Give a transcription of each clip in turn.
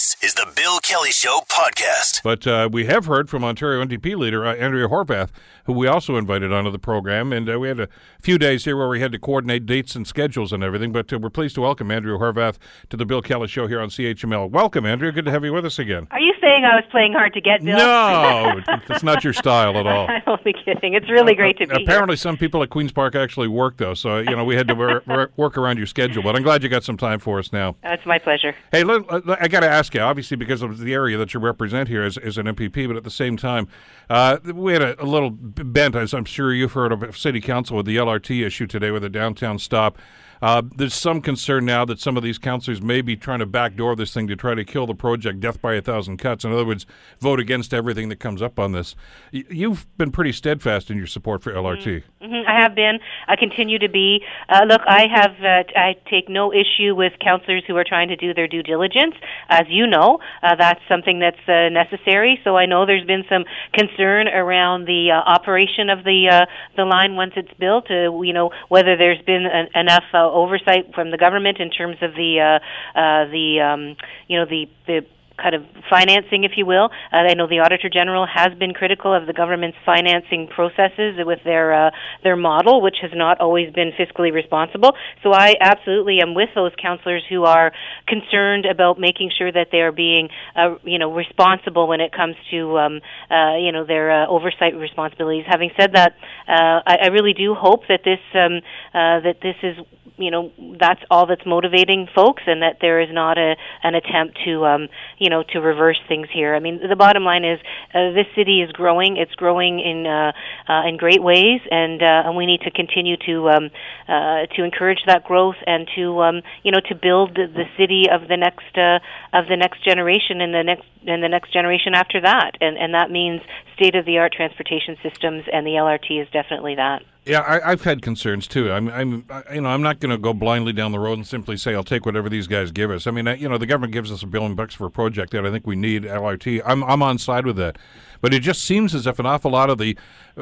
This is the Bill Kelly Show podcast. But uh, we have heard from Ontario NDP leader uh, Andrea Horwath, who we also invited onto the program, and uh, we had a few days here where we had to coordinate dates and schedules and everything. But uh, we're pleased to welcome Andrea Horwath to the Bill Kelly Show here on CHML. Welcome, Andrea. Good to have you with us again. Are you saying I was playing hard to get, Bill? No, it's not your style at all. I'm only kidding. It's really great to be Apparently, here. some people at Queens Park actually work though, so you know we had to wor- wor- work around your schedule. But I'm glad you got some time for us now. It's my pleasure. Hey, let, I got to ask you, obviously, because of the area that you represent here as, as an MPP, but at the same time, uh, we had a, a little bent, as I'm sure you've heard of City Council with the LRT issue today with a downtown stop. Uh, there's some concern now that some of these councillors may be trying to backdoor this thing to try to kill the project, death by a thousand cuts. In other words, vote against everything that comes up on this. Y- you've been pretty steadfast in your support for LRT. hmm I have been. I continue to be. Uh, look, I have. Uh, I take no issue with counselors who are trying to do their due diligence. As you know, uh, that's something that's uh, necessary. So I know there's been some concern around the uh, operation of the the line once it's built. You know whether there's been an, enough oversight from the government in terms of the uh, uh, the um, you know the the kind of financing, if you will. Uh, I know the Auditor General has been critical of the government's financing processes with their uh, their model, which has not always been fiscally responsible. So I absolutely am with those councillors who are concerned about making sure that they are being, uh, you know, responsible when it comes to, um, uh, you know, their uh, oversight responsibilities. Having said that, uh, I, I really do hope that this um, uh, that this is you know that's all that's motivating folks and that there is not a an attempt to um you know to reverse things here. I mean the bottom line is uh, this city is growing. It's growing in uh, uh in great ways and uh and we need to continue to um uh to encourage that growth and to um you know to build the, the city of the next uh of the next generation and the next and the next generation after that. And and that means state of the art transportation systems and the LRT is definitely that Yeah, I, I've had concerns too. I'm, I'm, I, you know, I'm not going to go blindly down the road and simply say I'll take whatever these guys give us. I mean, I, you know, the government gives us a billion bucks for a project that I think we need LRT. I'm, I'm on side with that, but it just seems as if an awful lot of the,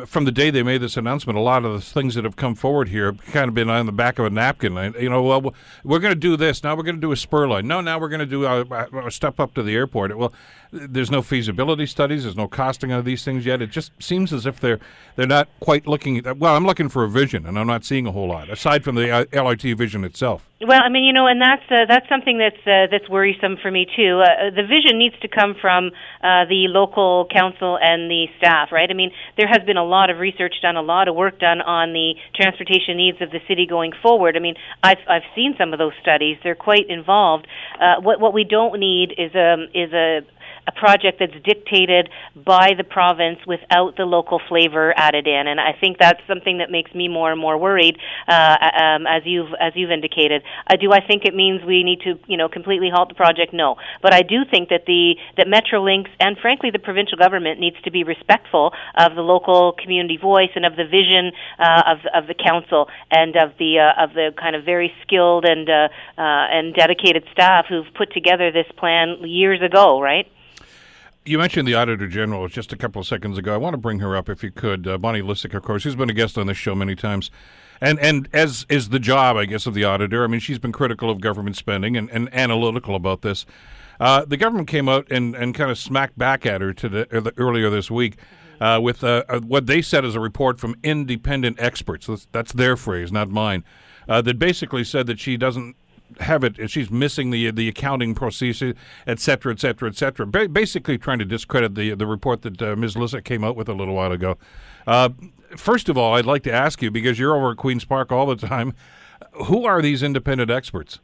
from the day they made this announcement, a lot of the things that have come forward here have kind of been on the back of a napkin. You know, well, we're going to do this now. We're going to do a spur line. No, now we're going to do a, a step up to the airport. Well, there's no feasibility studies. There's no costing of these things yet. It just seems as if they're they're not quite looking at. Well, I'm looking for a vision, and I'm not seeing a whole lot aside from the uh, LRT vision itself. Well, I mean, you know, and that's uh, that's something that's uh, that's worrisome for me too. Uh, the vision needs to come from uh, the local council and the staff, right? I mean, there has been a lot of research done, a lot of work done on the transportation needs of the city going forward. I mean, I've I've seen some of those studies; they're quite involved. Uh, what what we don't need is um is a a project that's dictated by the province without the local flavor added in, and I think that's something that makes me more and more worried, uh, um, as you've as you've indicated. Uh, do I think it means we need to, you know, completely halt the project? No, but I do think that the that Metrolinx and frankly the provincial government needs to be respectful of the local community voice and of the vision uh, of of the council and of the uh, of the kind of very skilled and uh, uh, and dedicated staff who've put together this plan years ago, right? You mentioned the Auditor General just a couple of seconds ago. I want to bring her up if you could. Uh, Bonnie Lysyk, of course, who's been a guest on this show many times. And and as is the job, I guess, of the auditor. I mean, she's been critical of government spending and, and analytical about this. Uh, the government came out and, and kind of smacked back at her to the, earlier this week uh, with uh, what they said is a report from independent experts. That's, that's their phrase, not mine. Uh, that basically said that she doesn't have it. She's missing the the accounting procedure, et cetera, et cetera, et cetera. Ba- basically, trying to discredit the the report that uh, Ms. Lysyk came out with a little while ago. Uh, first of all, I'd like to ask you because you're over at Queens Park all the time. Who are these independent experts?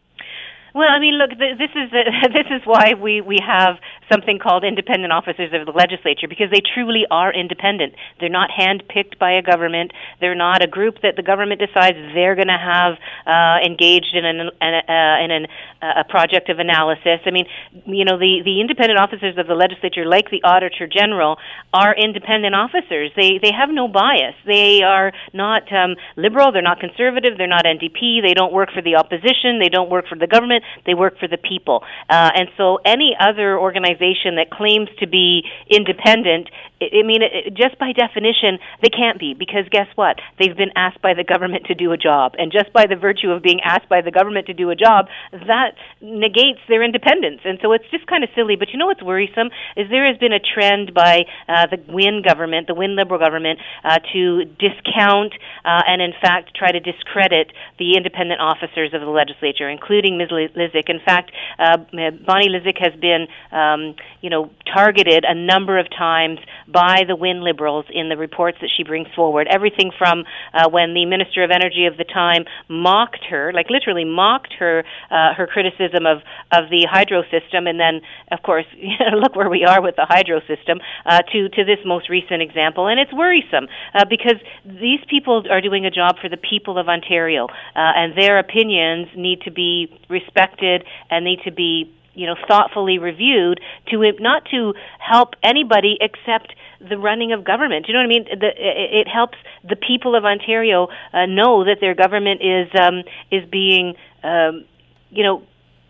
Well, I mean, look, th- this is this is why we we have something called independent officers of the legislature because they truly are independent. They're not handpicked by a government. They're not a group that the government decides they're going to have uh, engaged in an, an uh, in an, uh, a project of analysis. I mean, you know, the the independent officers of the legislature, like the auditor general, are independent officers. They they have no bias. They are not um, liberal. They're not conservative. They're not NDP. They don't work for the opposition. They don't work for the government. They work for the people. Uh, and so any other organization that claims to be independent I mean, it, just by definition, they can't be because guess what? They've been asked by the government to do a job, and just by the virtue of being asked by the government to do a job, that negates their independence. And so it's just kind of silly. But you know what's worrisome is there has been a trend by uh, the Wynne government, the Wynne Liberal government, uh, to discount uh, and in fact try to discredit the independent officers of the legislature, including Ms. Lysyk. In fact, uh, Bonnie Lysyk has been, um, you know, targeted a number of times by the Wynne Liberals in the reports that she brings forward. Everything from uh, when the Minister of Energy of the time mocked her, like literally mocked her, uh, her criticism of of the hydro system, and then, of course, look where we are with the hydro system. Uh, to to this most recent example, and it's worrisome uh, because these people are doing a job for the people of Ontario, uh, and their opinions need to be respected and need to be you know thoughtfully reviewed to not to help anybody except the running of government. You know what I mean? The, it, it helps the people of Ontario uh, know that their government is um, is being um, you know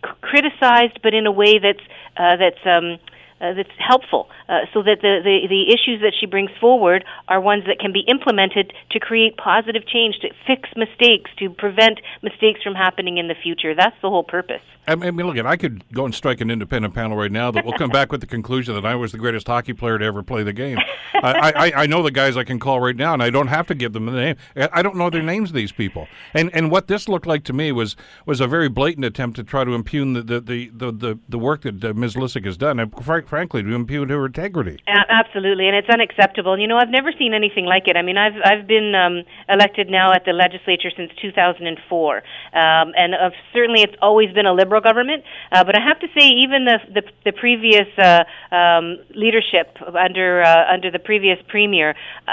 c- criticized, but in a way that's uh, that's um, uh, that's helpful, uh, so that the, the the issues that she brings forward are ones that can be implemented to create positive change, to fix mistakes, to prevent mistakes from happening in the future. That's the whole purpose. I mean, look, I could go and strike an independent panel right now that will come back with the conclusion that I was the greatest hockey player to ever play the game. I, I, I know the guys I can call right now, and I don't have to give them the name. I don't know their names. These people, and and what this looked like to me was was a very blatant attempt to try to impugn the the the the, the, work that uh, Ms. Lysyk has done, and frankly, to impugn her integrity. absolutely, and it's unacceptable. You know, I've never seen anything like it. I mean, I've I've been um, elected now at the legislature since 2004, um, and uh, certainly it's always been a liberal government. Uh, but I have to say, even the the, the previous uh, um, leadership under uh, under the previous premier, uh,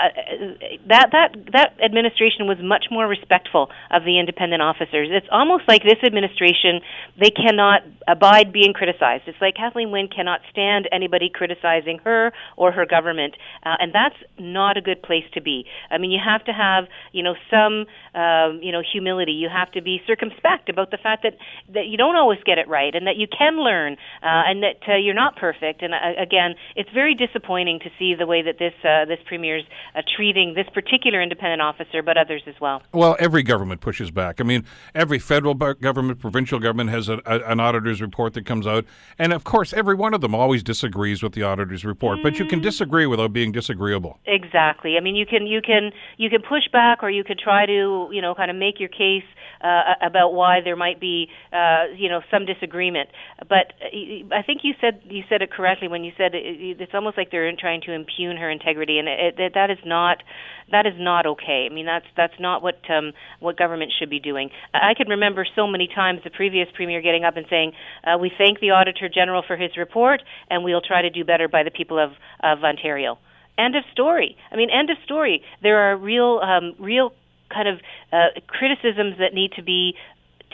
that that that administration was much more respectful of the independent officers. It's almost like this administration they cannot abide being criticized. It's like Kathleen Wynne cannot stand anybody criticizing her or her government, uh, and that's not a good place to be. I mean, you have to have you know some um, you know humility. You have to be circumspect about the fact that that you don't always get it right, and that you can learn, uh, and that uh, you're not perfect. And uh, again, it's very disappointing to see the way that this uh, this premier's uh, treating this particular independent officer, but others as well. Well, every government pushes back. I mean, every federal government, provincial government has a, a, an auditor's report that comes out, and of course, every one of them always disagrees with the auditor's report. Mm. But you can mm. disagree without being disagreeable. Exactly. I mean, you can you can you can push back, or you could try to you know kind of make your case uh, about why there might be uh, you know some disagreement. But uh, I think you said you said it correctly when you said it, it's almost like they're trying to impugn her integrity, and it, it, that is not that is not okay. I mean that's that's not what um, what government should be doing. I can remember so many times the previous premier getting up and saying, uh, "We thank the auditor general for his report, and we'll try to do better by the people of of Ontario." End of story. I mean, end of story. There are real, um, real kind of uh, criticisms that need to be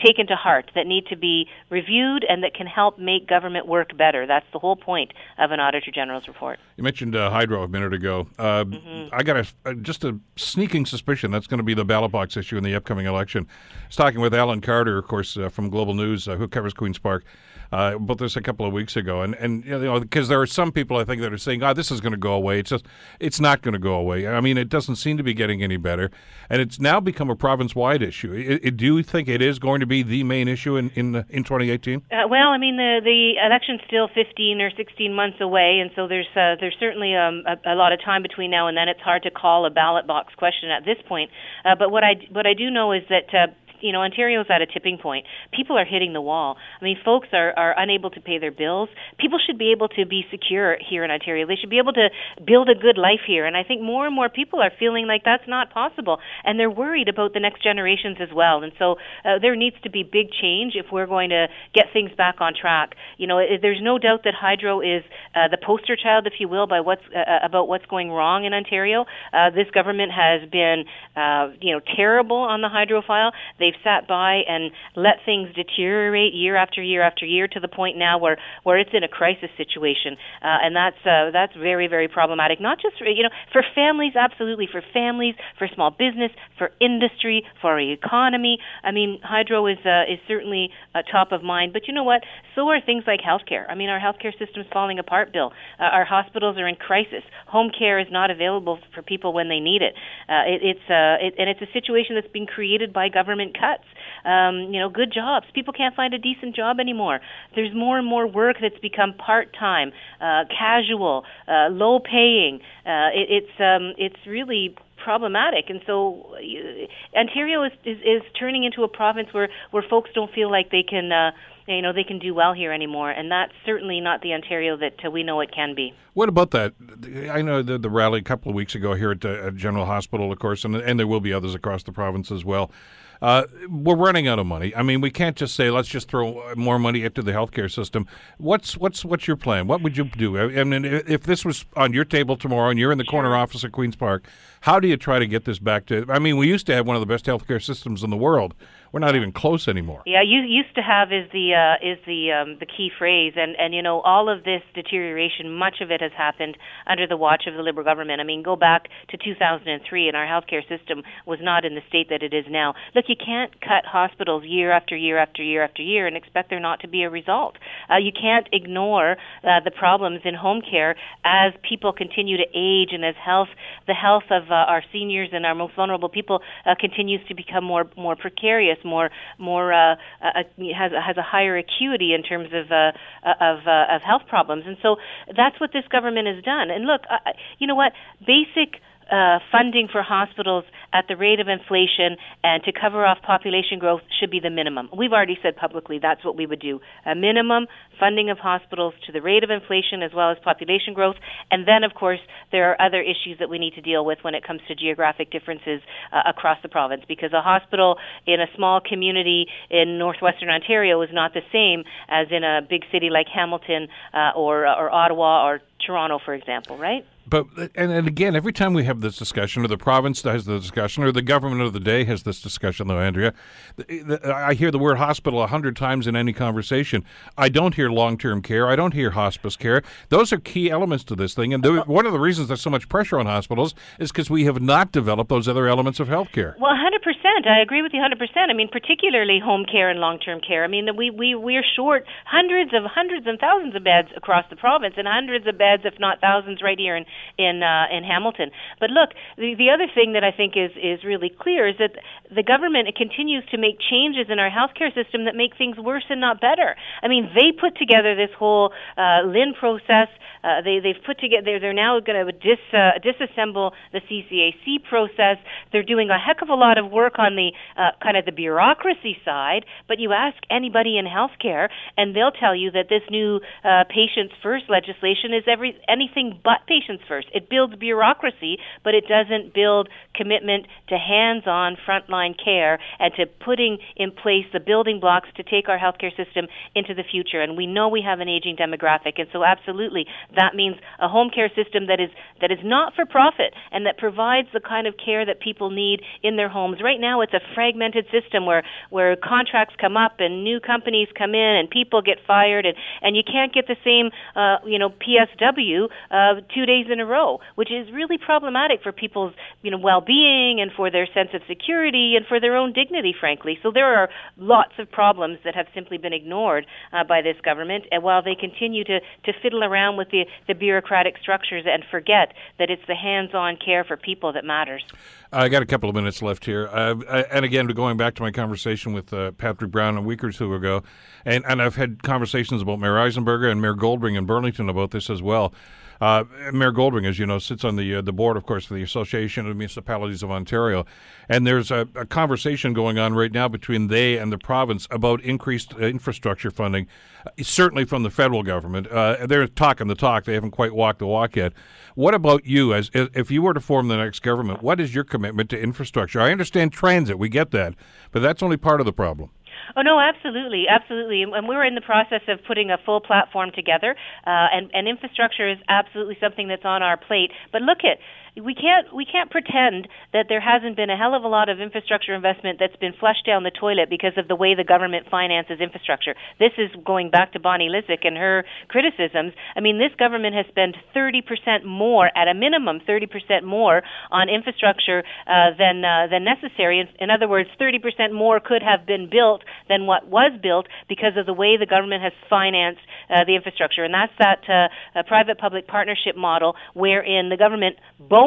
taken to heart, that need to be reviewed, and that can help make government work better. That's the whole point of an Auditor General's report. You mentioned uh, hydro a minute ago. Uh, mm-hmm. I got a, uh, just a sneaking suspicion that's going to be the ballot box issue in the upcoming election. I was talking with Alan Carter, of course, uh, from Global News, uh, who covers Queen's Park uh, about this a couple of weeks ago, and and you know because there are some people I think that are saying, "Oh, this is going to go away." It's just it's not going to go away. I mean, it doesn't seem to be getting any better, and it's now become a province-wide issue. It, it, do you think it is going to be the main issue in in, in 2018? Uh, well, I mean, the the election's still 15 or 16 months away, and so there's uh, there's certainly um, a, a lot of time between now and then. It's hard to call a ballot box question at this point, uh, but what I what I do know is that uh, you know, Ontario's at a tipping point. People are hitting the wall. I mean, folks are, are unable to pay their bills. People should be able to be secure here in Ontario. They should be able to build a good life here. And I think more and more people are feeling like that's not possible. And they're worried about the next generations as well. And so uh, there needs to be big change if we're going to get things back on track. You know, there's no doubt that hydro is uh, the poster child, if you will, by what's uh, uh about what's going wrong in Ontario. Uh, this government has been, uh, you know, terrible on the hydro file. They they've sat by and let things deteriorate year after year after year to the point now where where it's in a crisis situation, uh, and that's uh, that's very very problematic. Not just for, you know for families, absolutely for families, for small business, for industry, for our economy. I mean, hydro is uh, is certainly uh, top of mind, but you know what? So are things like healthcare. I mean, our healthcare system's falling apart. Bill, uh, our hospitals are in crisis. Home care is not available for people when they need it. Uh, it it's uh, it, and it's a situation that's being created by government cuts. Um, you know, good jobs. People can't find a decent job anymore. There's more and more work that's become part time, uh, casual, uh, low paying. Uh, it, it's um, it's really problematic and so uh, Ontario is, is is turning into a province where where folks don't feel like they can uh you know they can do well here anymore and that's certainly not the Ontario that uh, we know it can be what about that I know the, the rally a couple of weeks ago here at, uh, at General Hospital of course and and there will be others across the province as well uh, we're running out of money. I mean, we can't just say let's just throw more money into the healthcare system. What's what's what's your plan? What would you do? I mean, if this was on your table tomorrow and you're in the corner office at Queens Park, how do you try to get this back to? I mean, we used to have one of the best healthcare systems in the world. We're not even close anymore. Yeah, you used to have is the uh, is the um, the key phrase, and and you know all of this deterioration, much of it has happened under the watch of the Liberal government. I mean, go back to 2003, and our healthcare system was not in the state that it is now. Look, you can't cut hospitals year after year after year after year and expect there not to be a result. Uh, you can't ignore uh, the problems in home care as people continue to age and as health the health of uh, our seniors and our most vulnerable people uh, continues to become more more precarious more more uh, uh, has has a higher acuity in terms of uh, of uh, of health problems, and so that's what this government has done. And look, uh, you know what? Basic uh, funding for hospitals at the rate of inflation and to cover off population growth should be the minimum. We've already said publicly that's what we would do. A minimum funding of hospitals to the rate of inflation as well as population growth. And then, of course, there are other issues that we need to deal with when it comes to geographic differences uh, across the province because a hospital in a small community in northwestern Ontario is not the same as in a big city like Hamilton uh, or, or Ottawa or Toronto, for example, right? But and, and again, every time we have this discussion, or the province has the discussion, or the government of the day has this discussion, though, Andrea, I hear the word hospital a hundred times in any conversation. I don't hear long-term care. I don't hear hospice care. Those are key elements to this thing, and one of the reasons there's so much pressure on hospitals is because we have not developed those other elements of healthcare. Well, hundred percent. I agree with you hundred percent. I mean, particularly home care and long-term care. I mean, we we we're short hundreds of hundreds and thousands of beds across the province, and hundreds of beds, if not thousands, right here in in uh, in Hamilton. But look, the the other thing that I think is is really clear is that the government continues to make changes in our healthcare system that make things worse and not better. I mean, they put together this whole uh, LHIN process. Uh, they they've put together. They're, they're now going to dis uh, disassemble the CCAC process. They're doing a heck of a lot of work on the uh, kind of the bureaucracy side. But you ask anybody in healthcare, and they'll tell you that this new uh, patients first legislation is every anything but patients first. It builds bureaucracy, but it doesn't build commitment to hands-on frontline care and to putting in place the building blocks to take our healthcare system into the future. And we know we have an aging demographic, and so absolutely that means a home care system that is that is not for profit and that provides the kind of care that people need in their homes. Right now, it's a fragmented system where where contracts come up and new companies come in and people get fired and and you can't get the same uh, you know PSW uh, two days in a row, which is really problematic for people's you know well-being and for their sense of security and for their own dignity, frankly. So there are lots of problems that have simply been ignored uh, by this government, and while they continue to to fiddle around with the the bureaucratic structures and forget that it's the hands-on care for people that matters. I got a couple of minutes left here, uh, and again, going back to my conversation with uh, Patrick Brown a week or two ago, and, and I've had conversations about Mayor Eisenberger and Mayor Goldring in Burlington about this as well. Uh, Mayor Goldring, as you know, sits on the uh, the board, of course, of the Association of Municipalities of Ontario, and there's a, a, conversation going on right now between they and the province about increased uh, infrastructure funding, uh, certainly from the federal government. Uh, they're talking the talk; they haven't quite walked the walk yet. What about you, as if you were to form the next government? What is your commitment to infrastructure? I understand transit; we get that, but that's only part of the problem. Oh no, absolutely, absolutely. And we're in the process of putting a full platform together, uh, and, and infrastructure is absolutely something that's on our plate. But look at we can't we can't pretend that there hasn't been a hell of a lot of infrastructure investment that's been flushed down the toilet because of the way the government finances infrastructure. This is going back to Bonnie Lysyk and her criticisms. I mean, this government has spent 30% more, at a minimum, 30% more on infrastructure uh, than uh, than necessary. In, in other words, 30% more could have been built than what was built because of the way the government has financed uh, the infrastructure, and that's that uh, private-public partnership model wherein the government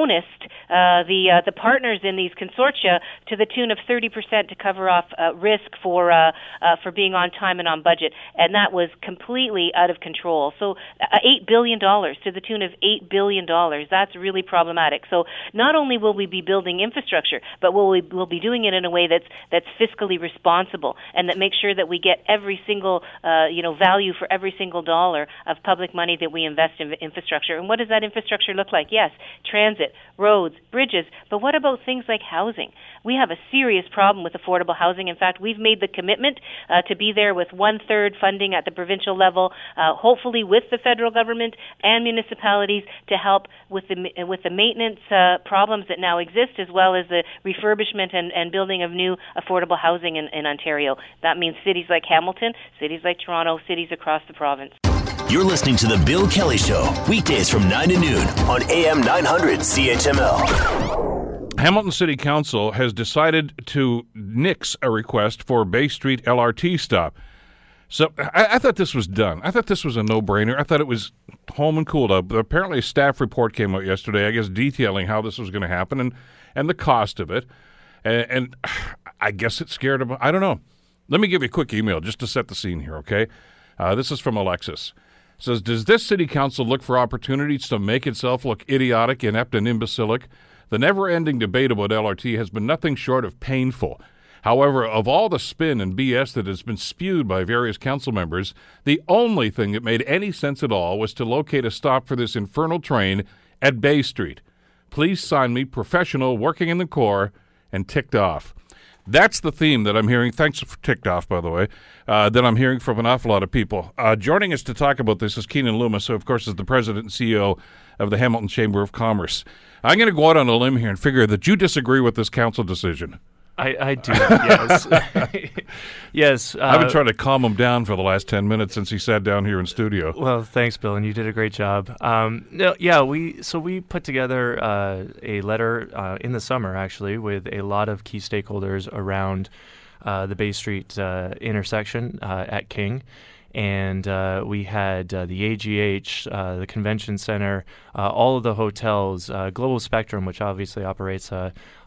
bonused uh, the uh, the partners in these consortia to the tune of 30% to cover off uh, risk for uh, uh, for being on time and on budget, and that was completely out of control. So, uh, eight billion dollars to the tune of eight billion dollars. That's really problematic. So, not only will we be building infrastructure, but we'll we'll be doing it in a way that's that's fiscally responsible and that makes sure that we get every single you know value for every single dollar of public money that we invest in infrastructure. And what does that infrastructure look like? Yes, transit, roads, bridges, but what about things like housing? We have a serious problem with affordable housing. In fact, we've made the commitment uh, to be there with one third funding at the provincial level, uh, hopefully with the federal government and municipalities to help with the with the maintenance uh, problems that now exist, as well as the refurbishment and, and building of new affordable housing in, in Ontario. That means cities like Hamilton, cities like Toronto, cities across the province. You're listening to The Bill Kelly Show, weekdays from 9 to noon on AM 900 CHML. Hamilton City Council has decided to nix a request for Bay Street LRT stop. So I, I, thought this was done. I thought this was a no-brainer. I thought it was home and cooled up. But Apparently, a staff report came out yesterday, I guess, detailing how this was going to happen and, and the cost of it. And, and I guess it scared them. I don't know. Let me give you a quick email just to set the scene here, okay? Uh, this is from Alexis says, Does this city council look for opportunities to make itself look idiotic, inept, and imbecilic? The never ending debate about LRT has been nothing short of painful. However, of all the spin and BS that has been spewed by various council members, the only thing that made any sense at all was to locate a stop for this infernal train at Bay Street. Please sign me professional, working in the Corps, and ticked off. That's the theme that I'm hearing. Thanks for ticked off, by the way. Uh, that I'm hearing from an awful lot of people. Uh, joining us to talk about this is Keenan Loomis, who, of course, is the president and CEO of the Hamilton Chamber of Commerce. I'm going to go out on a limb here and figure that you disagree with this council decision. I, I do, yes. yes. Uh, I've been trying to calm him down for the last 10 minutes since he sat down here in studio. Well, thanks, Bill, and you did a great job. Um, no, yeah, we so we put together uh, a letter uh, in the summer, actually, with a lot of key stakeholders around uh, the Bay Street uh, intersection uh, at King and uh, we had uh, the AGH, uh, the convention center, all of the hotels, Global Spectrum, which obviously operates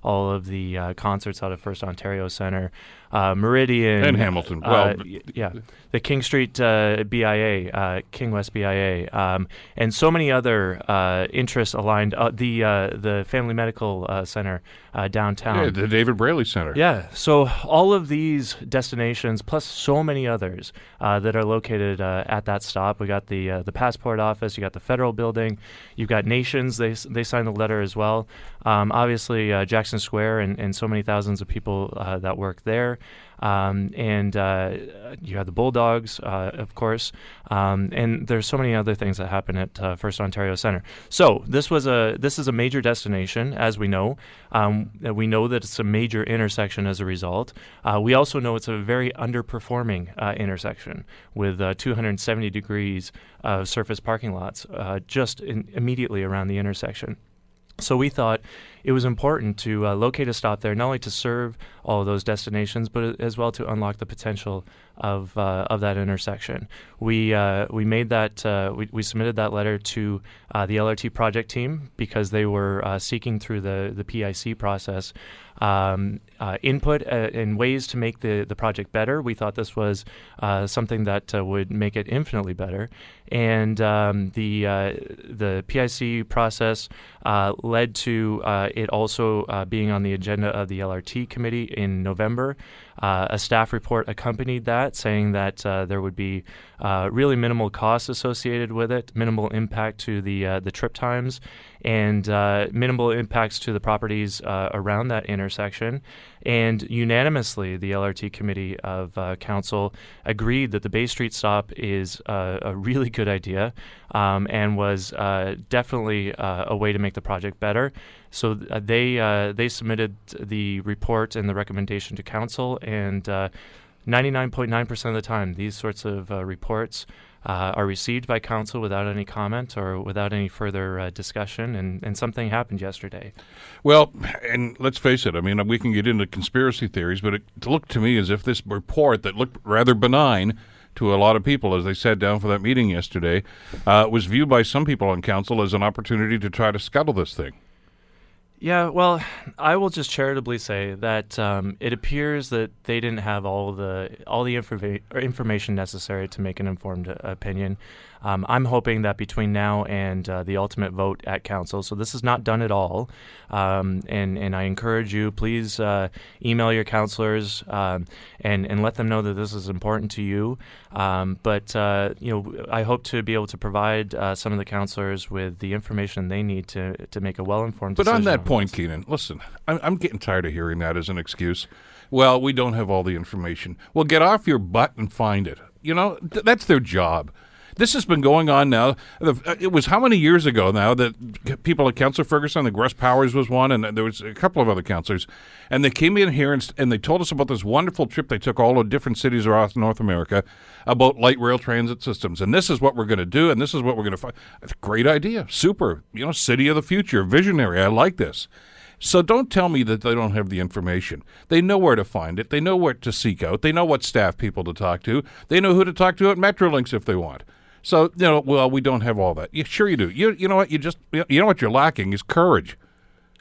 all of the uh, concerts out of First Ontario Center, uh, Meridian, and Hamilton. Uh, well, yeah, the King Street uh, BIA, uh, King West BIA, um, and so many other uh, interests aligned. the the Family Medical Center downtown, yeah, the David Braley Center. Yeah, so all of these destinations, plus so many others that are located at that stop. We got the the passport office. You got the federal building. You've got Nations. They they signed the letter as well. Um, obviously, Jackson Madison Square and, and so many thousands of people uh, that work there. Um, and uh, you have the Bulldogs, uh, of course, um, and there's so many other things that happen at uh, First Ontario Centre. So this was a this is a major destination, as we know. Um, we know that it's a major intersection as a result. Uh, we also know it's a very underperforming intersection with uh, 270 degrees of surface parking lots just in, immediately around the intersection. So we thought it was important to uh, locate a stop there, not only to serve all of those destinations, but as well to unlock the potential of uh, of that intersection. We uh, we made that uh, we, we submitted that letter to uh, the LRT project team because they were uh, seeking through the the PIC process um, uh, input and ways to make the, the project better. We thought this was something that would make it infinitely better, and um, the the PIC process led to it also uh, being on the agenda of the LRT committee in November. A staff report accompanied that saying that uh, there would be uh, really minimal costs associated with it, minimal impact to the uh, the trip times, and uh, minimal impacts to the properties uh, around that intersection. And unanimously, the LRT Committee of uh, Council agreed that the Bay Street stop is a really good idea um, and was definitely a way to make the project better. So they they submitted the report and the recommendation to Council and 99.9% of the time, these sorts of uh, reports uh, are received by council without any comment or without any further uh, discussion, and, and something happened yesterday. Well, and let's face it, I mean, we can get into conspiracy theories, but it looked to me as if this report that looked rather benign to a lot of people as they sat down for that meeting yesterday uh, was viewed by some people on council as an opportunity to try to scuttle this thing. Yeah, well, I will just charitably say that um, it appears that they didn't have all the all the informa- information necessary to make an informed opinion. Um, I'm hoping that between now and uh, the ultimate vote at council, so this is not done at all, um, and and I encourage you, please uh, email your councilors um, and and let them know that this is important to you. Um, but uh, you know, I hope to be able to provide uh, some of the councilors with the information they need to to make a well informed. But on that on point, Keenan, listen, I'm, I'm getting tired of hearing that as an excuse. Well, we don't have all the information. Well, get off your butt and find it. You know, th- that's their job. This has been going on now. Uh, it was how many years ago now that people like Councillor Ferguson, the Russ Powers was one, and there was a couple of other councillors, and they came in here and, and they told us about this wonderful trip they took all of different cities across North America about light rail transit systems, and this is what we're going to do, and this is what we're going to find. Great idea, super. You know, city of the future, visionary. I like this. So don't tell me that they don't have the information. They know where to find it. They know where to seek out. They know what staff people to talk to. They know who to talk to at Metrolinx if they want. So you know, well, we don't have all that. Yeah, sure you do. You you know what? You just you know what you're lacking is courage.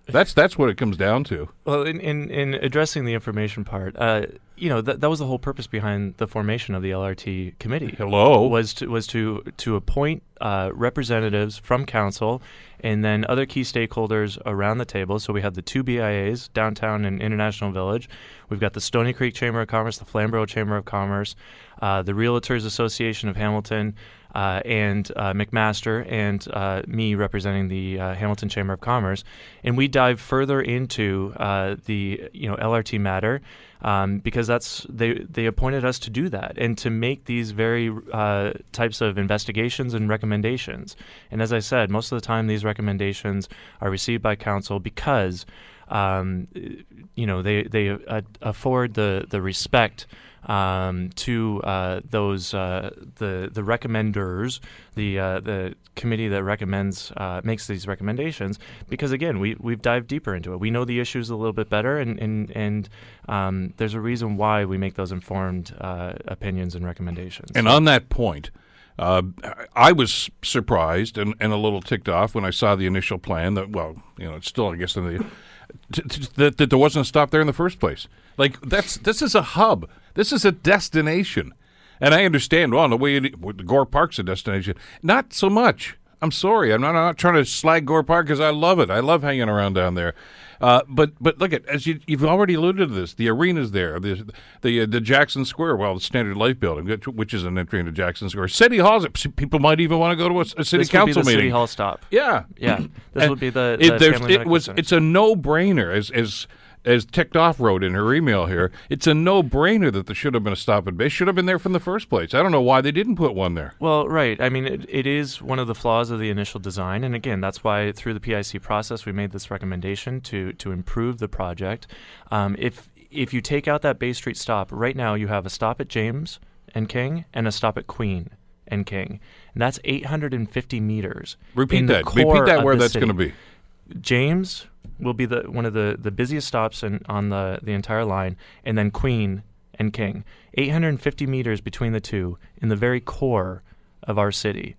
That's that's what it comes down to. Well, in in, in addressing the information part, uh, you know that that was the whole purpose behind the formation of the LRT committee. Hello was to was to to appoint uh, representatives from council and then other key stakeholders around the table. So we have the two BIAs, downtown and International Village. We've got the Stoney Creek Chamber of Commerce, the Flamborough Chamber of Commerce, uh, the Realtors Association of Hamilton, uh, and uh, McMaster and uh, me representing the uh, Hamilton Chamber of Commerce, and we dive further into uh, the you know LRT matter um, because that's they they appointed us to do that and to make these very uh, types of investigations and recommendations. And as I said, most of the time these recommendations are received by council because um, you know they they afford the the respect um, to uh, those uh, the the recommenders, the uh, the committee that recommends uh, makes these recommendations. Because again, we we've dived deeper into it. We know the issues a little bit better, and and and um, there's a reason why we make those informed opinions and recommendations. And on that point. Uh, I was surprised and, and a little ticked off when I saw the initial plan that, well, you know, it's still, I guess, in the, t- t- that, that there wasn't a stop there in the first place. Like, that's this is a hub. This is a destination. And I understand, well, the way it, Gore Park's a destination. Not so much. I'm sorry. I'm not, I'm not trying to slag Gore Park because I love it. I love hanging around down there. Uh, but but look at as you, have already alluded to this, the arena's there, the the, uh, the Jackson Square, well, the Standard Life Building, which is an entry into Jackson Square. City Hall, people might even want to go to a, a city this council meeting. City Hall stop. Yeah, yeah. This would be the, the it, it was. It's a no brainer as as as ticked off wrote in her email here, it's a no brainer that there should have been a stop and base. Should have been there from the first place. I don't know why they didn't put one there. Well, right. I mean, it, it is one of the flaws of the initial design, and again, that's why through the PIC process we made this recommendation to to improve the project. Um, if if you take out that Bay Street stop, right now you have a stop at James and King and a stop at Queen and King, and that's 850 meters. Repeat that. Repeat that where that's going to be. James, will be the one of the, the busiest stops in, on the, the entire line, and then Queen and King. 850 meters between the two in the very core of our city.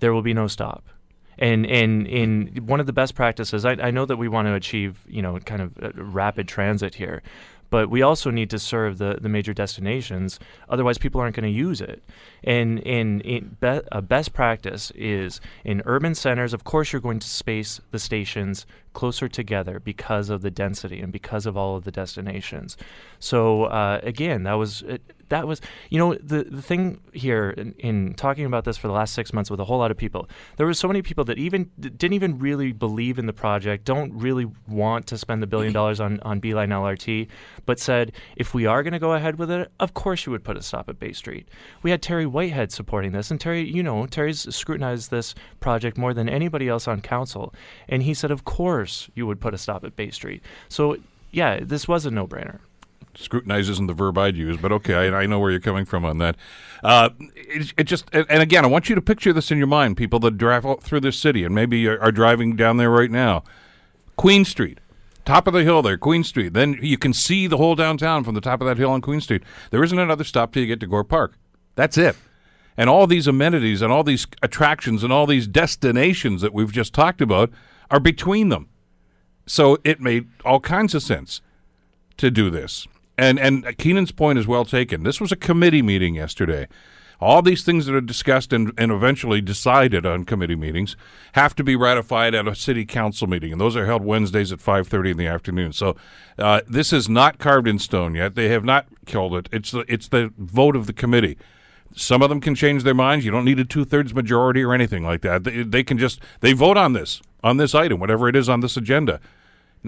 There will be no stop. And and in one of the best practices, I, I know that we want to achieve you know kind of uh, rapid transit here, but we also need to serve the, the major destinations. Otherwise, people aren't going to use it. And in, be, a best practice is in urban centers. Of course, you're going to space the stations closer together because of the density and because of all of the destinations. So uh, again, that was that was, you know, the the thing here in, in, talking about this for the last six months with a whole lot of people, there were so many people that even didn't even really believe in the project, don't really want to spend the billion mm-hmm. dollars on on B-Line LRT, but said if we are going to go ahead with it, of course you would put a stop at Bay Street. We had Terry Whitehead supporting this, and Terry, you know, Terry's scrutinized this project more than anybody else on council, and he said, of course you would put a stop at Bay Street. So yeah, this was a no-brainer scrutinize isn't the verb I'd use, but okay, I, I know where you're coming from on that. Uh, it, it, just, and, again, I want you to picture this in your mind, people that drive through this city and maybe are, are, driving down there right now. Queen Street, top of the hill there, Queen Street. Then you can see the whole downtown from the top of that hill on Queen Street. There isn't another stop till you get to Gore Park. That's it. And all these amenities and all these attractions and all these destinations that we've just talked about are between them. So it made all kinds of sense to do this. And and Keenan's point is well taken. This was a committee meeting yesterday. All these things that are discussed and, and eventually decided on committee meetings have to be ratified at a city council meeting, and those are held Wednesdays at five thirty in the afternoon. So uh, this is not carved in stone yet. They have not killed it. It's the it's the vote of the committee. Some of them can change their minds. You don't need a two thirds majority or anything like that. They, they, can just they vote on this on this item, whatever it is on this agenda.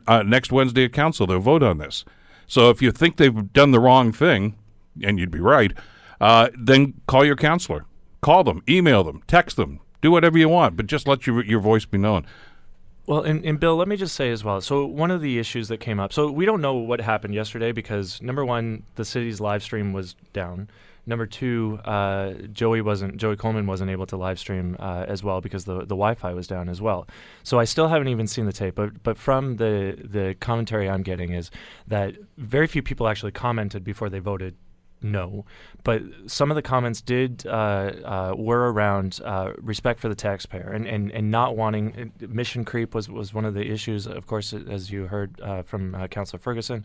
Uh, next Wednesday at council, they'll vote on this. So if you think they've done the wrong thing, and you'd be right, uh, then call your counselor. Call them, email them, text them, do whatever you want, but just let your your voice be known. Well, and, and Bill, let me just say as well. So one of the issues that came up. So we don't know what happened yesterday because number one, the city's live stream was down. Number two, uh, Joey wasn't Joey Coleman wasn't able to live stream uh, as well because the the Wi-Fi was down as well. So I still haven't even seen the tape, but but from the the commentary I'm getting is that very few people actually commented before they voted no, but some of the comments did uh, uh, were around uh, respect for the taxpayer and, and, and not wanting mission creep was, was one of the issues, of course, as you heard uh, from uh, Councillor Ferguson.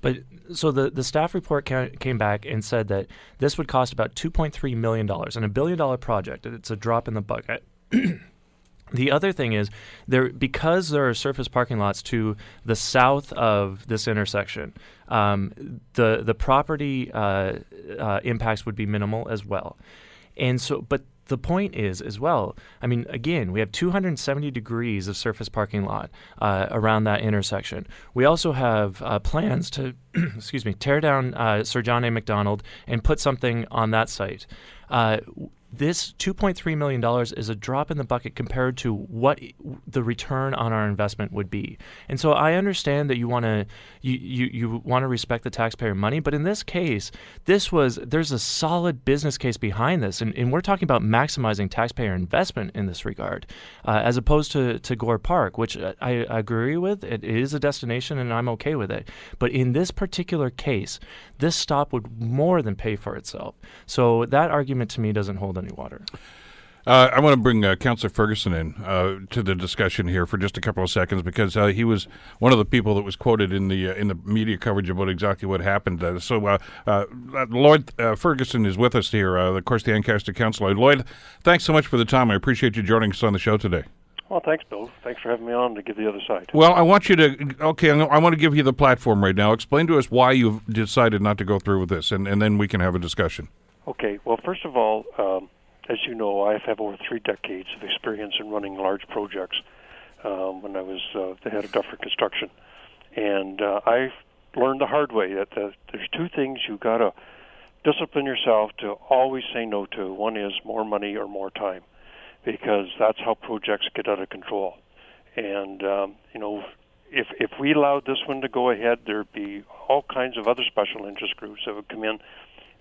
But so the, the staff report ca- came back and said that this would cost about $2.3 million and a billion dollar project. It's a drop in the bucket. The other thing is there because there are surface parking lots to the south of this intersection. Um, the the property uh, uh, impacts would be minimal as well, and so but the point is as well. I mean, again, we have 270 degrees of surface parking lot uh, around that intersection. We also have uh, plans to, excuse me, tear down uh, Sir John A. Macdonald and put something on that site. This $2.3 million is a drop in the bucket compared to what the return on our investment would be. And so I understand that you want to you, you, you want to respect the taxpayer money, but in this case, this was there's a solid business case behind this. And, and we're talking about maximizing taxpayer investment in this regard, uh, as opposed to, to Gore Park, which I, I agree with. It is a destination and I'm okay with it. But in this particular case, this stop would more than pay for itself. So that argument to me doesn't hold any water. Uh, I want to bring uh, Councillor Ferguson in uh, to the discussion here for just a couple of seconds because uh, he was one of the people that was quoted in the uh, in the media coverage about exactly what happened. Uh, so Lloyd Ferguson is with us here, of course, the Ancaster Councillor. Lloyd, thanks so much for the time. I appreciate you joining us on the show today. Well, thanks, Bill. Thanks for having me on to give the other side. Well, I want you to. Okay, I want to give you the platform right now. Explain to us why you've decided not to go through with this, and, and then we can have a discussion. Okay. Well, first of all, um, as you know, I have over three decades of experience in running large projects. Um, when I was uh, the head of Dufferin Construction, and uh, I learned the hard way that the, there's two things you got to discipline yourself to always say no to. One is more money or more time because that's how projects get out of control. And um, you know, if if we allowed this one to go ahead, there'd be all kinds of other special interest groups that would come in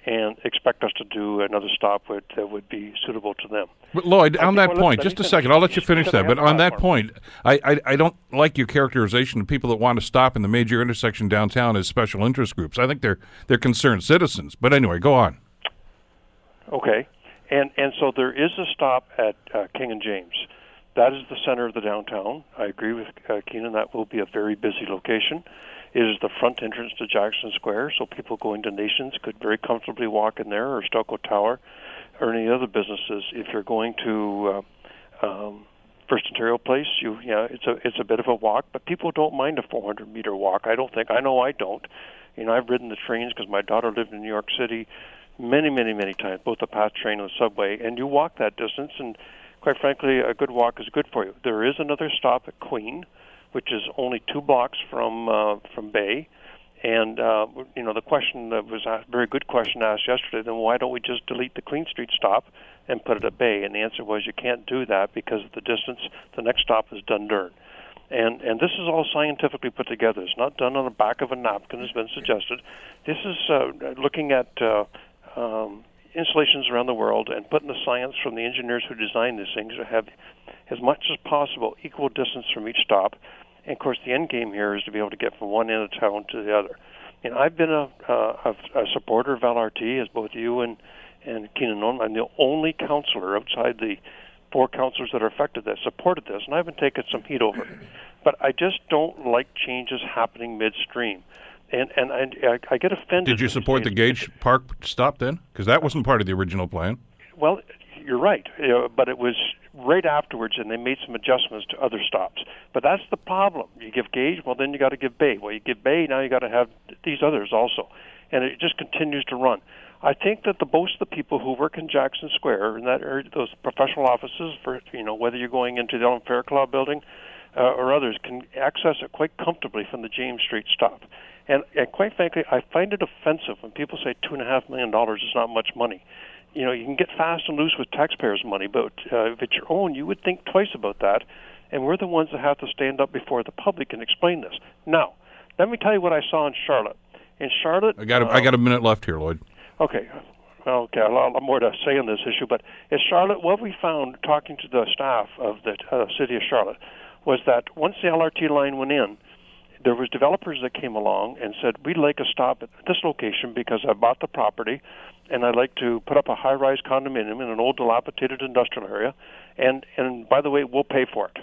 and expect us to do another stop that would be suitable to them. But Lloyd, on that point, just a second, I'll let you finish that. But on that point, I, I, I don't like your characterization of people that want to stop in the major intersection downtown as special interest groups. I think they're they're concerned citizens. But anyway, go on. Okay. And and so there is a stop at uh, King and James. That is the center of the downtown. I agree with uh, Keenan. That will be a very busy location. It is the front entrance to Jackson Square, so people going to Nations could very comfortably walk in there, or Stelco Tower, or any other businesses. If you're going to uh, um, First Ontario Place, you yeah, it's a it's a bit of a walk, but people don't mind a 400 meter walk. I don't think I know I don't You know, I've ridden the trains because my daughter lived in New York City many, many, many times, both the PATH train and the subway, and you walk that distance, and quite frankly, a good walk is good for you. There is another stop at Queen, which is only two blocks from uh, from Bay, and uh, you know the question that was a very good question asked yesterday. Then why don't we just delete the Queen Street stop and put it at Bay? And the answer was you can't do that because of the distance. The next stop is Dundurn. And and this is all scientifically put together. It's not done on the back of a napkin, as has been suggested. This is uh, looking at uh, um, installations around the world and putting the science from the engineers who designed these things to have as much as possible equal distance from each stop. And of course, the end game here is to be able to get from one end of town to the other. And I've been a, uh, a, a supporter of LRT, as both you and and Keenan know. I'm the only councillor outside the four councillors that are affected that supported this, and I've been taking some heat over it. But I just don't like changes happening midstream and and I, I get offended. Did you support the Gage Park stop then? Because that wasn't part of the original plan. Well, you're right, know, but it was right afterwards, and they made some adjustments to other stops. But that's the problem. You give Gage, well, then you got to give Bay. Well, you give Bay, now you got to have these others also, and it just continues to run. I think that the most of the people who work in Jackson Square and that are those professional offices for you know whether you're going into the Ellen Fairclough building uh, or others can access it quite comfortably from the James Street stop. And, and quite frankly, I find it offensive when people say two and a half million dollars is not much money. You know, you can get fast and loose with taxpayers' money, but uh, if it's your own, you would think twice about that. And we're the ones that have to stand up before the public and explain this. Now, let me tell you what I saw in Charlotte. In Charlotte, I got a, I got a minute left here, Lloyd. Okay, okay, a lot, a lot more to say on this issue, but in Charlotte, what we found talking to the staff of the uh, city of Charlotte was that once the LRT line went in, there was developers that came along and said we'd like a stop at this location because I bought the property and I'd like to put up a high-rise condominium in an old dilapidated industrial area and and by the way we'll pay for it.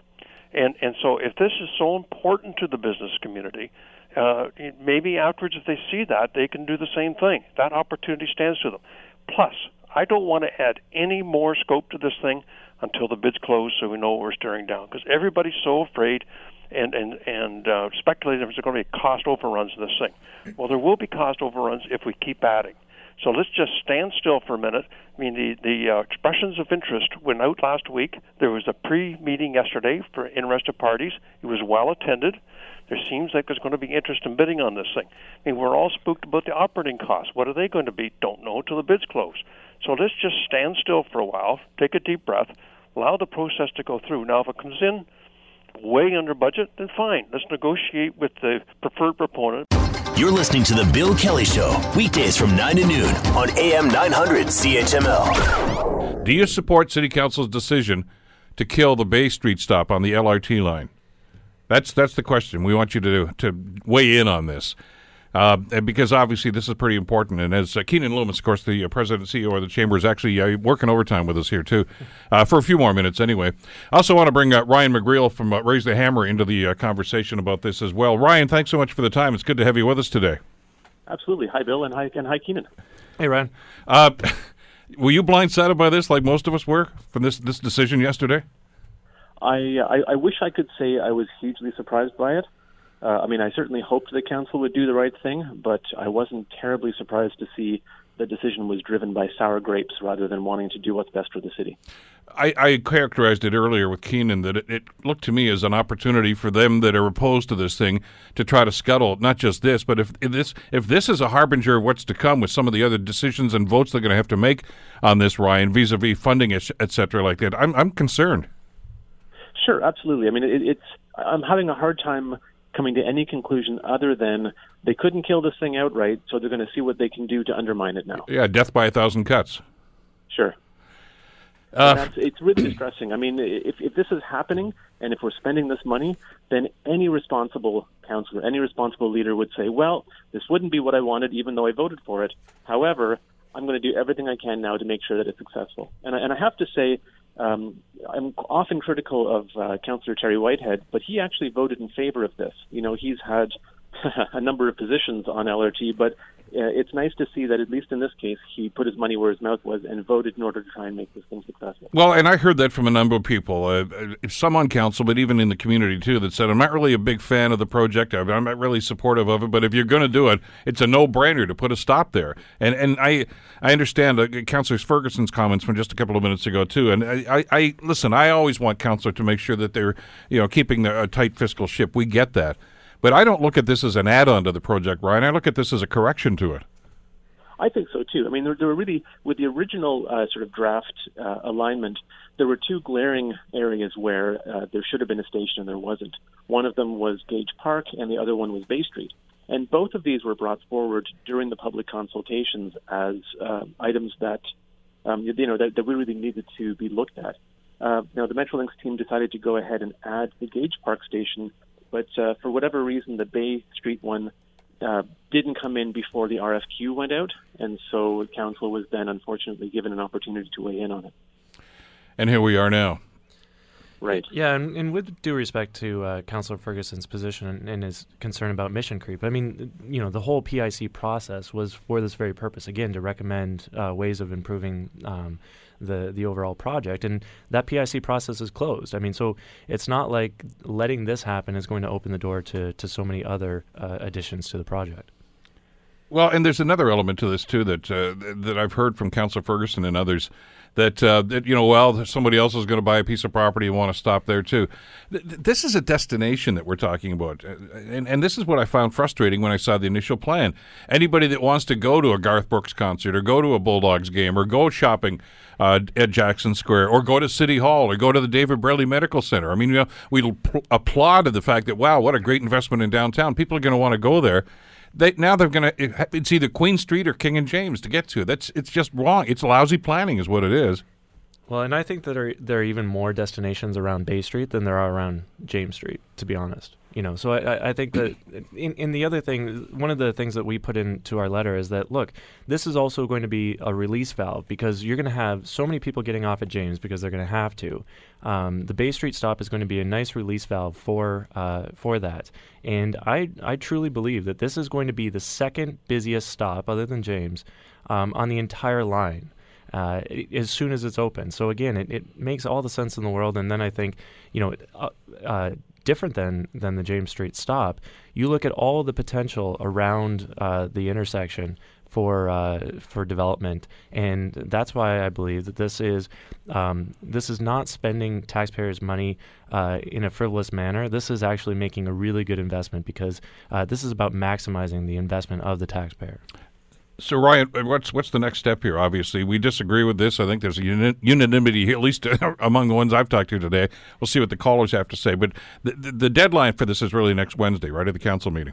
And and so if this is so important to the business community, uh, maybe afterwards if they see that they can do the same thing. That opportunity stands to them. Plus, I don't want to add any more scope to this thing until the bids close so we know what we're staring down because everybody's so afraid and and and uh, speculating there's going to be cost overruns in this thing. Well, there will be cost overruns if we keep adding. So let's just stand still for a minute. I mean, the the uh, expressions of interest went out last week. There was a pre-meeting yesterday for interested parties. It was well attended. There seems like there's going to be interest in bidding on this thing. I mean, we're all spooked about the operating costs. What are they going to be? Don't know till the bids close. So let's just stand still for a while, take a deep breath, allow the process to go through. Now, if it comes in way under budget, then fine. Let's negotiate with the preferred proponent. You're listening to The Bill Kelly Show, weekdays from 9 to noon on AM 900 CHML. Do you support City Council's decision to kill the Bay Street stop on the LRT line? That's that's the question. We want you to to weigh in on this. Uh, because obviously this is pretty important. And as uh, Keanin Loomis, of course, the uh, president and CEO of the chamber, is actually uh, working overtime with us here too, uh, for a few more minutes anyway. I also want to bring uh, Ryan McGreal from Raise the Hammer into the conversation about this as well. Ryan, thanks so much for the time. It's good to have you with us today. Absolutely. Hi, Bill, and hi, and hi, Keanin. Hey, Ryan. were you blindsided by this, like most of us were, from this this decision yesterday? I, I, I wish I could say I was hugely surprised by it. Uh, I mean, I certainly hoped the council would do the right thing, but I wasn't terribly surprised to see the decision was driven by sour grapes rather than wanting to do what's best for the city. I, I characterized it earlier with Keanin that it, it, looked to me as an opportunity for them that are opposed to this thing to try to scuttle not just this, but if, if this if this is a harbinger of what's to come with some of the other decisions and votes they're going to have to make on this, Ryan, vis-a-vis funding, et cetera, like that, I'm I'm concerned. Sure, absolutely. I mean, it, it's I'm having a hard time coming to any conclusion other than they couldn't kill this thing outright, so they're going to see what they can do to undermine it now. Yeah, death by a thousand cuts. Sure. Uh, it's really distressing. I mean, if, if this is happening and if we're spending this money, then any responsible counselor, any responsible leader would say, well, this wouldn't be what I wanted even though I voted for it. However, I'm going to do everything I can now to make sure that it's successful. And I, and I have to say, um, I'm often critical of uh, Councillor Terry Whitehead, but he actually voted in favor of this. You know, he's had a number of positions on LRT, but it's nice to see that at least in this case he put his money where his mouth was and voted in order to try and make this thing successful. Well, and I heard that from a number of people, uh, some on council, but even in the community too, that said I'm not really a big fan of the project. I'm not really supportive of it, but if you're going to do it, it's a no-brainer to put a stop there. And and I I understand uh, Councillor Ferguson's comments from just a couple of minutes ago too. And I, I, I listen. I always want councillor to make sure that they're you know keeping a tight fiscal ship. We get that. But I don't look at this as an add-on to the project, Ryan. I look at this as a correction to it. I think so too. I mean, there, there were really with the original uh, sort of draft uh, alignment, there were two glaring areas where uh, there should have been a station and there wasn't. One of them was Gage Park, and the other one was Bay Street. And both of these were brought forward during the public consultations as uh, items that um, you know that, that we really needed to be looked at. Uh, you the Metrolinx team decided to go ahead and add the Gage Park station but uh, for whatever reason, the Bay Street one uh, didn't come in before the RFQ went out, and so council was then unfortunately given an opportunity to weigh in on it. And here we are now. Right. Yeah, and, and with due respect to uh, Councillor Ferguson's position and, and, his concern about mission creep, I mean, you know, the whole PIC process was for this very purpose, again, to recommend uh, ways of improving um, the the overall project. And that PIC process is closed. I mean, so it's not like letting this happen is going to open the door to to so many other uh, additions to the project. Well, and there's another element to this too that uh, that I've heard from Councillor Ferguson and others that uh, that you know, well, somebody else is going to buy a piece of property and want to stop there too. Th- this is a destination that we're talking about, uh, and and this is what I found frustrating when I saw the initial plan. Anybody that wants to go to a Garth Brooks concert or go to a Bulldogs game or go shopping uh, at Jackson Square or go to City Hall or go to the David Braley Medical Center. I mean, you know, we pl- applaud the fact that wow, what a great investment in downtown. People are going to want to go there they now they're going to it's either Queen Street or King and James to get to. That's it's just wrong. It's lousy planning, is what it is. Well, and I think that there, there are even more destinations around Bay Street than there are around James Street, to be honest you know so I, I think that in, in the other thing one of the things that we put into our letter is that look this is also going to be a release valve because you're going to have so many people getting off at james because they're going to have to um, the bay street stop is going to be a nice release valve for uh, for that and I, I truly believe that this is going to be the second busiest stop other than james um, on the entire line uh, as soon as it's open. So again, it, it makes all the sense in the world. And then I think, you know, uh, uh, different than than the James Street stop. You look at all the potential around uh, the intersection for uh, for development, and that's why I believe that this is um, this is not spending taxpayers' money uh, in a frivolous manner. This is actually making a really good investment because uh, this is about maximizing the investment of the taxpayer. So Ryan, what's what's the next step here? Obviously, we disagree with this. I think there's a unanimity here, at least among the ones I've talked to today. We'll see what the callers have to say. But the, the, the deadline for this is really next Wednesday, right at the council meeting.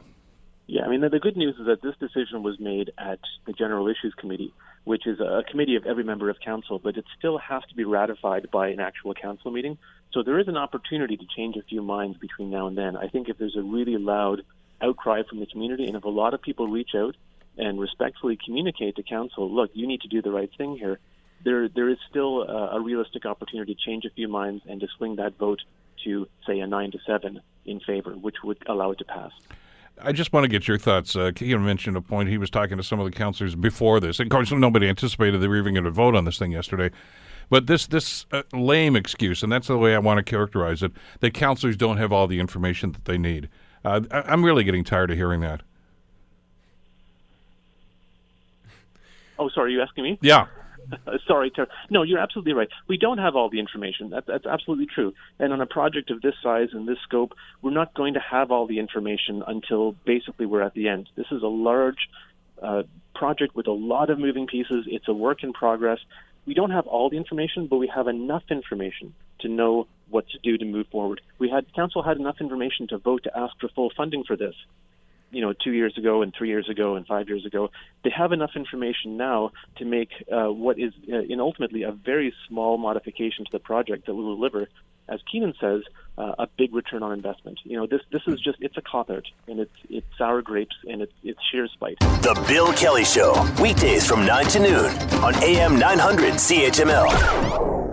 Yeah, I mean the, the good news is that this decision was made at the General Issues Committee, which is a committee of every member of council, but it still has to be ratified by an actual council meeting. So there is an opportunity to change a few minds between now and then. I think if there's a really loud outcry from the community, and if a lot of people reach out and respectfully communicate to council, look, you need to do the right thing here, there there is still a, a realistic opportunity to change a few minds and to swing that vote to say a nine to seven in favor, which would allow it to pass. I just want to get your thoughts. Uh, Keanin mentioned a point. He was talking to some of the councillors before this. Of course, nobody anticipated they were even going to vote on this thing yesterday. But this this uh, lame excuse, and that's the way I want to characterize it, that councillors don't have all the information that they need. Uh, I'm really getting tired of hearing that. Oh, sorry, are you asking me? Yeah. sorry, Ter- no, you're absolutely right. We don't have all the information. That, that's absolutely true. And on a project of this size and this scope, we're not going to have all the information until basically we're at the end. This is a large uh, project with a lot of moving pieces. It's a work in progress. We don't have all the information, but we have enough information to know what to do to move forward. We had council had enough information to vote to ask for full funding for this you know, two years ago and three years ago and five years ago. They have enough information now to make uh, what is, uh, in ultimately, a very small modification to the project that will deliver, as Keanin says, uh, a big return on investment. You know, this this is just it's a cop out, and it's it's sour grapes, and it's it's sheer spite. The Bill Kelly Show, weekdays from nine to noon on AM 900 CHML.